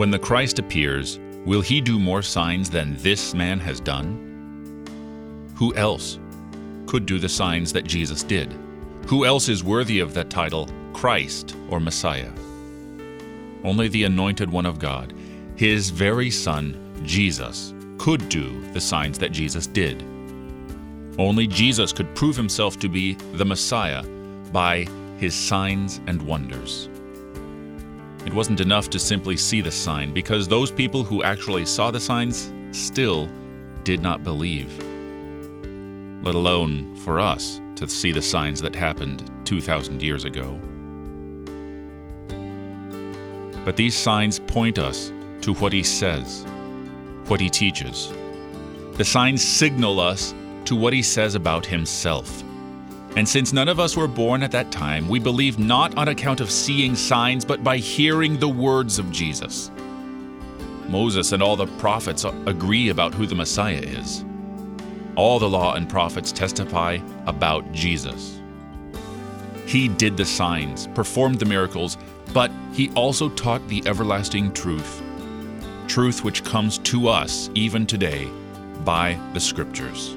When the Christ appears, will he do more signs than this man has done? Who else could do the signs that Jesus did? Who else is worthy of that title, Christ or Messiah? Only the anointed one of God, his very Son, Jesus, could do the signs that Jesus did. Only Jesus could prove himself to be the Messiah by his signs and wonders. It wasn't enough to simply see the sign, because those people who actually saw the signs still did not believe. Let alone for us to see the signs that happened 2,000 years ago. But these signs point us to what he says, what he teaches. The signs signal us to what he says about himself. And since none of us were born at that time, we believe not on account of seeing signs, but by hearing the words of Jesus. Moses and all the prophets agree about who the Messiah is. All the law and prophets testify about Jesus. He did the signs, performed the miracles, but he also taught the everlasting truth, truth which comes to us even today by the Scriptures.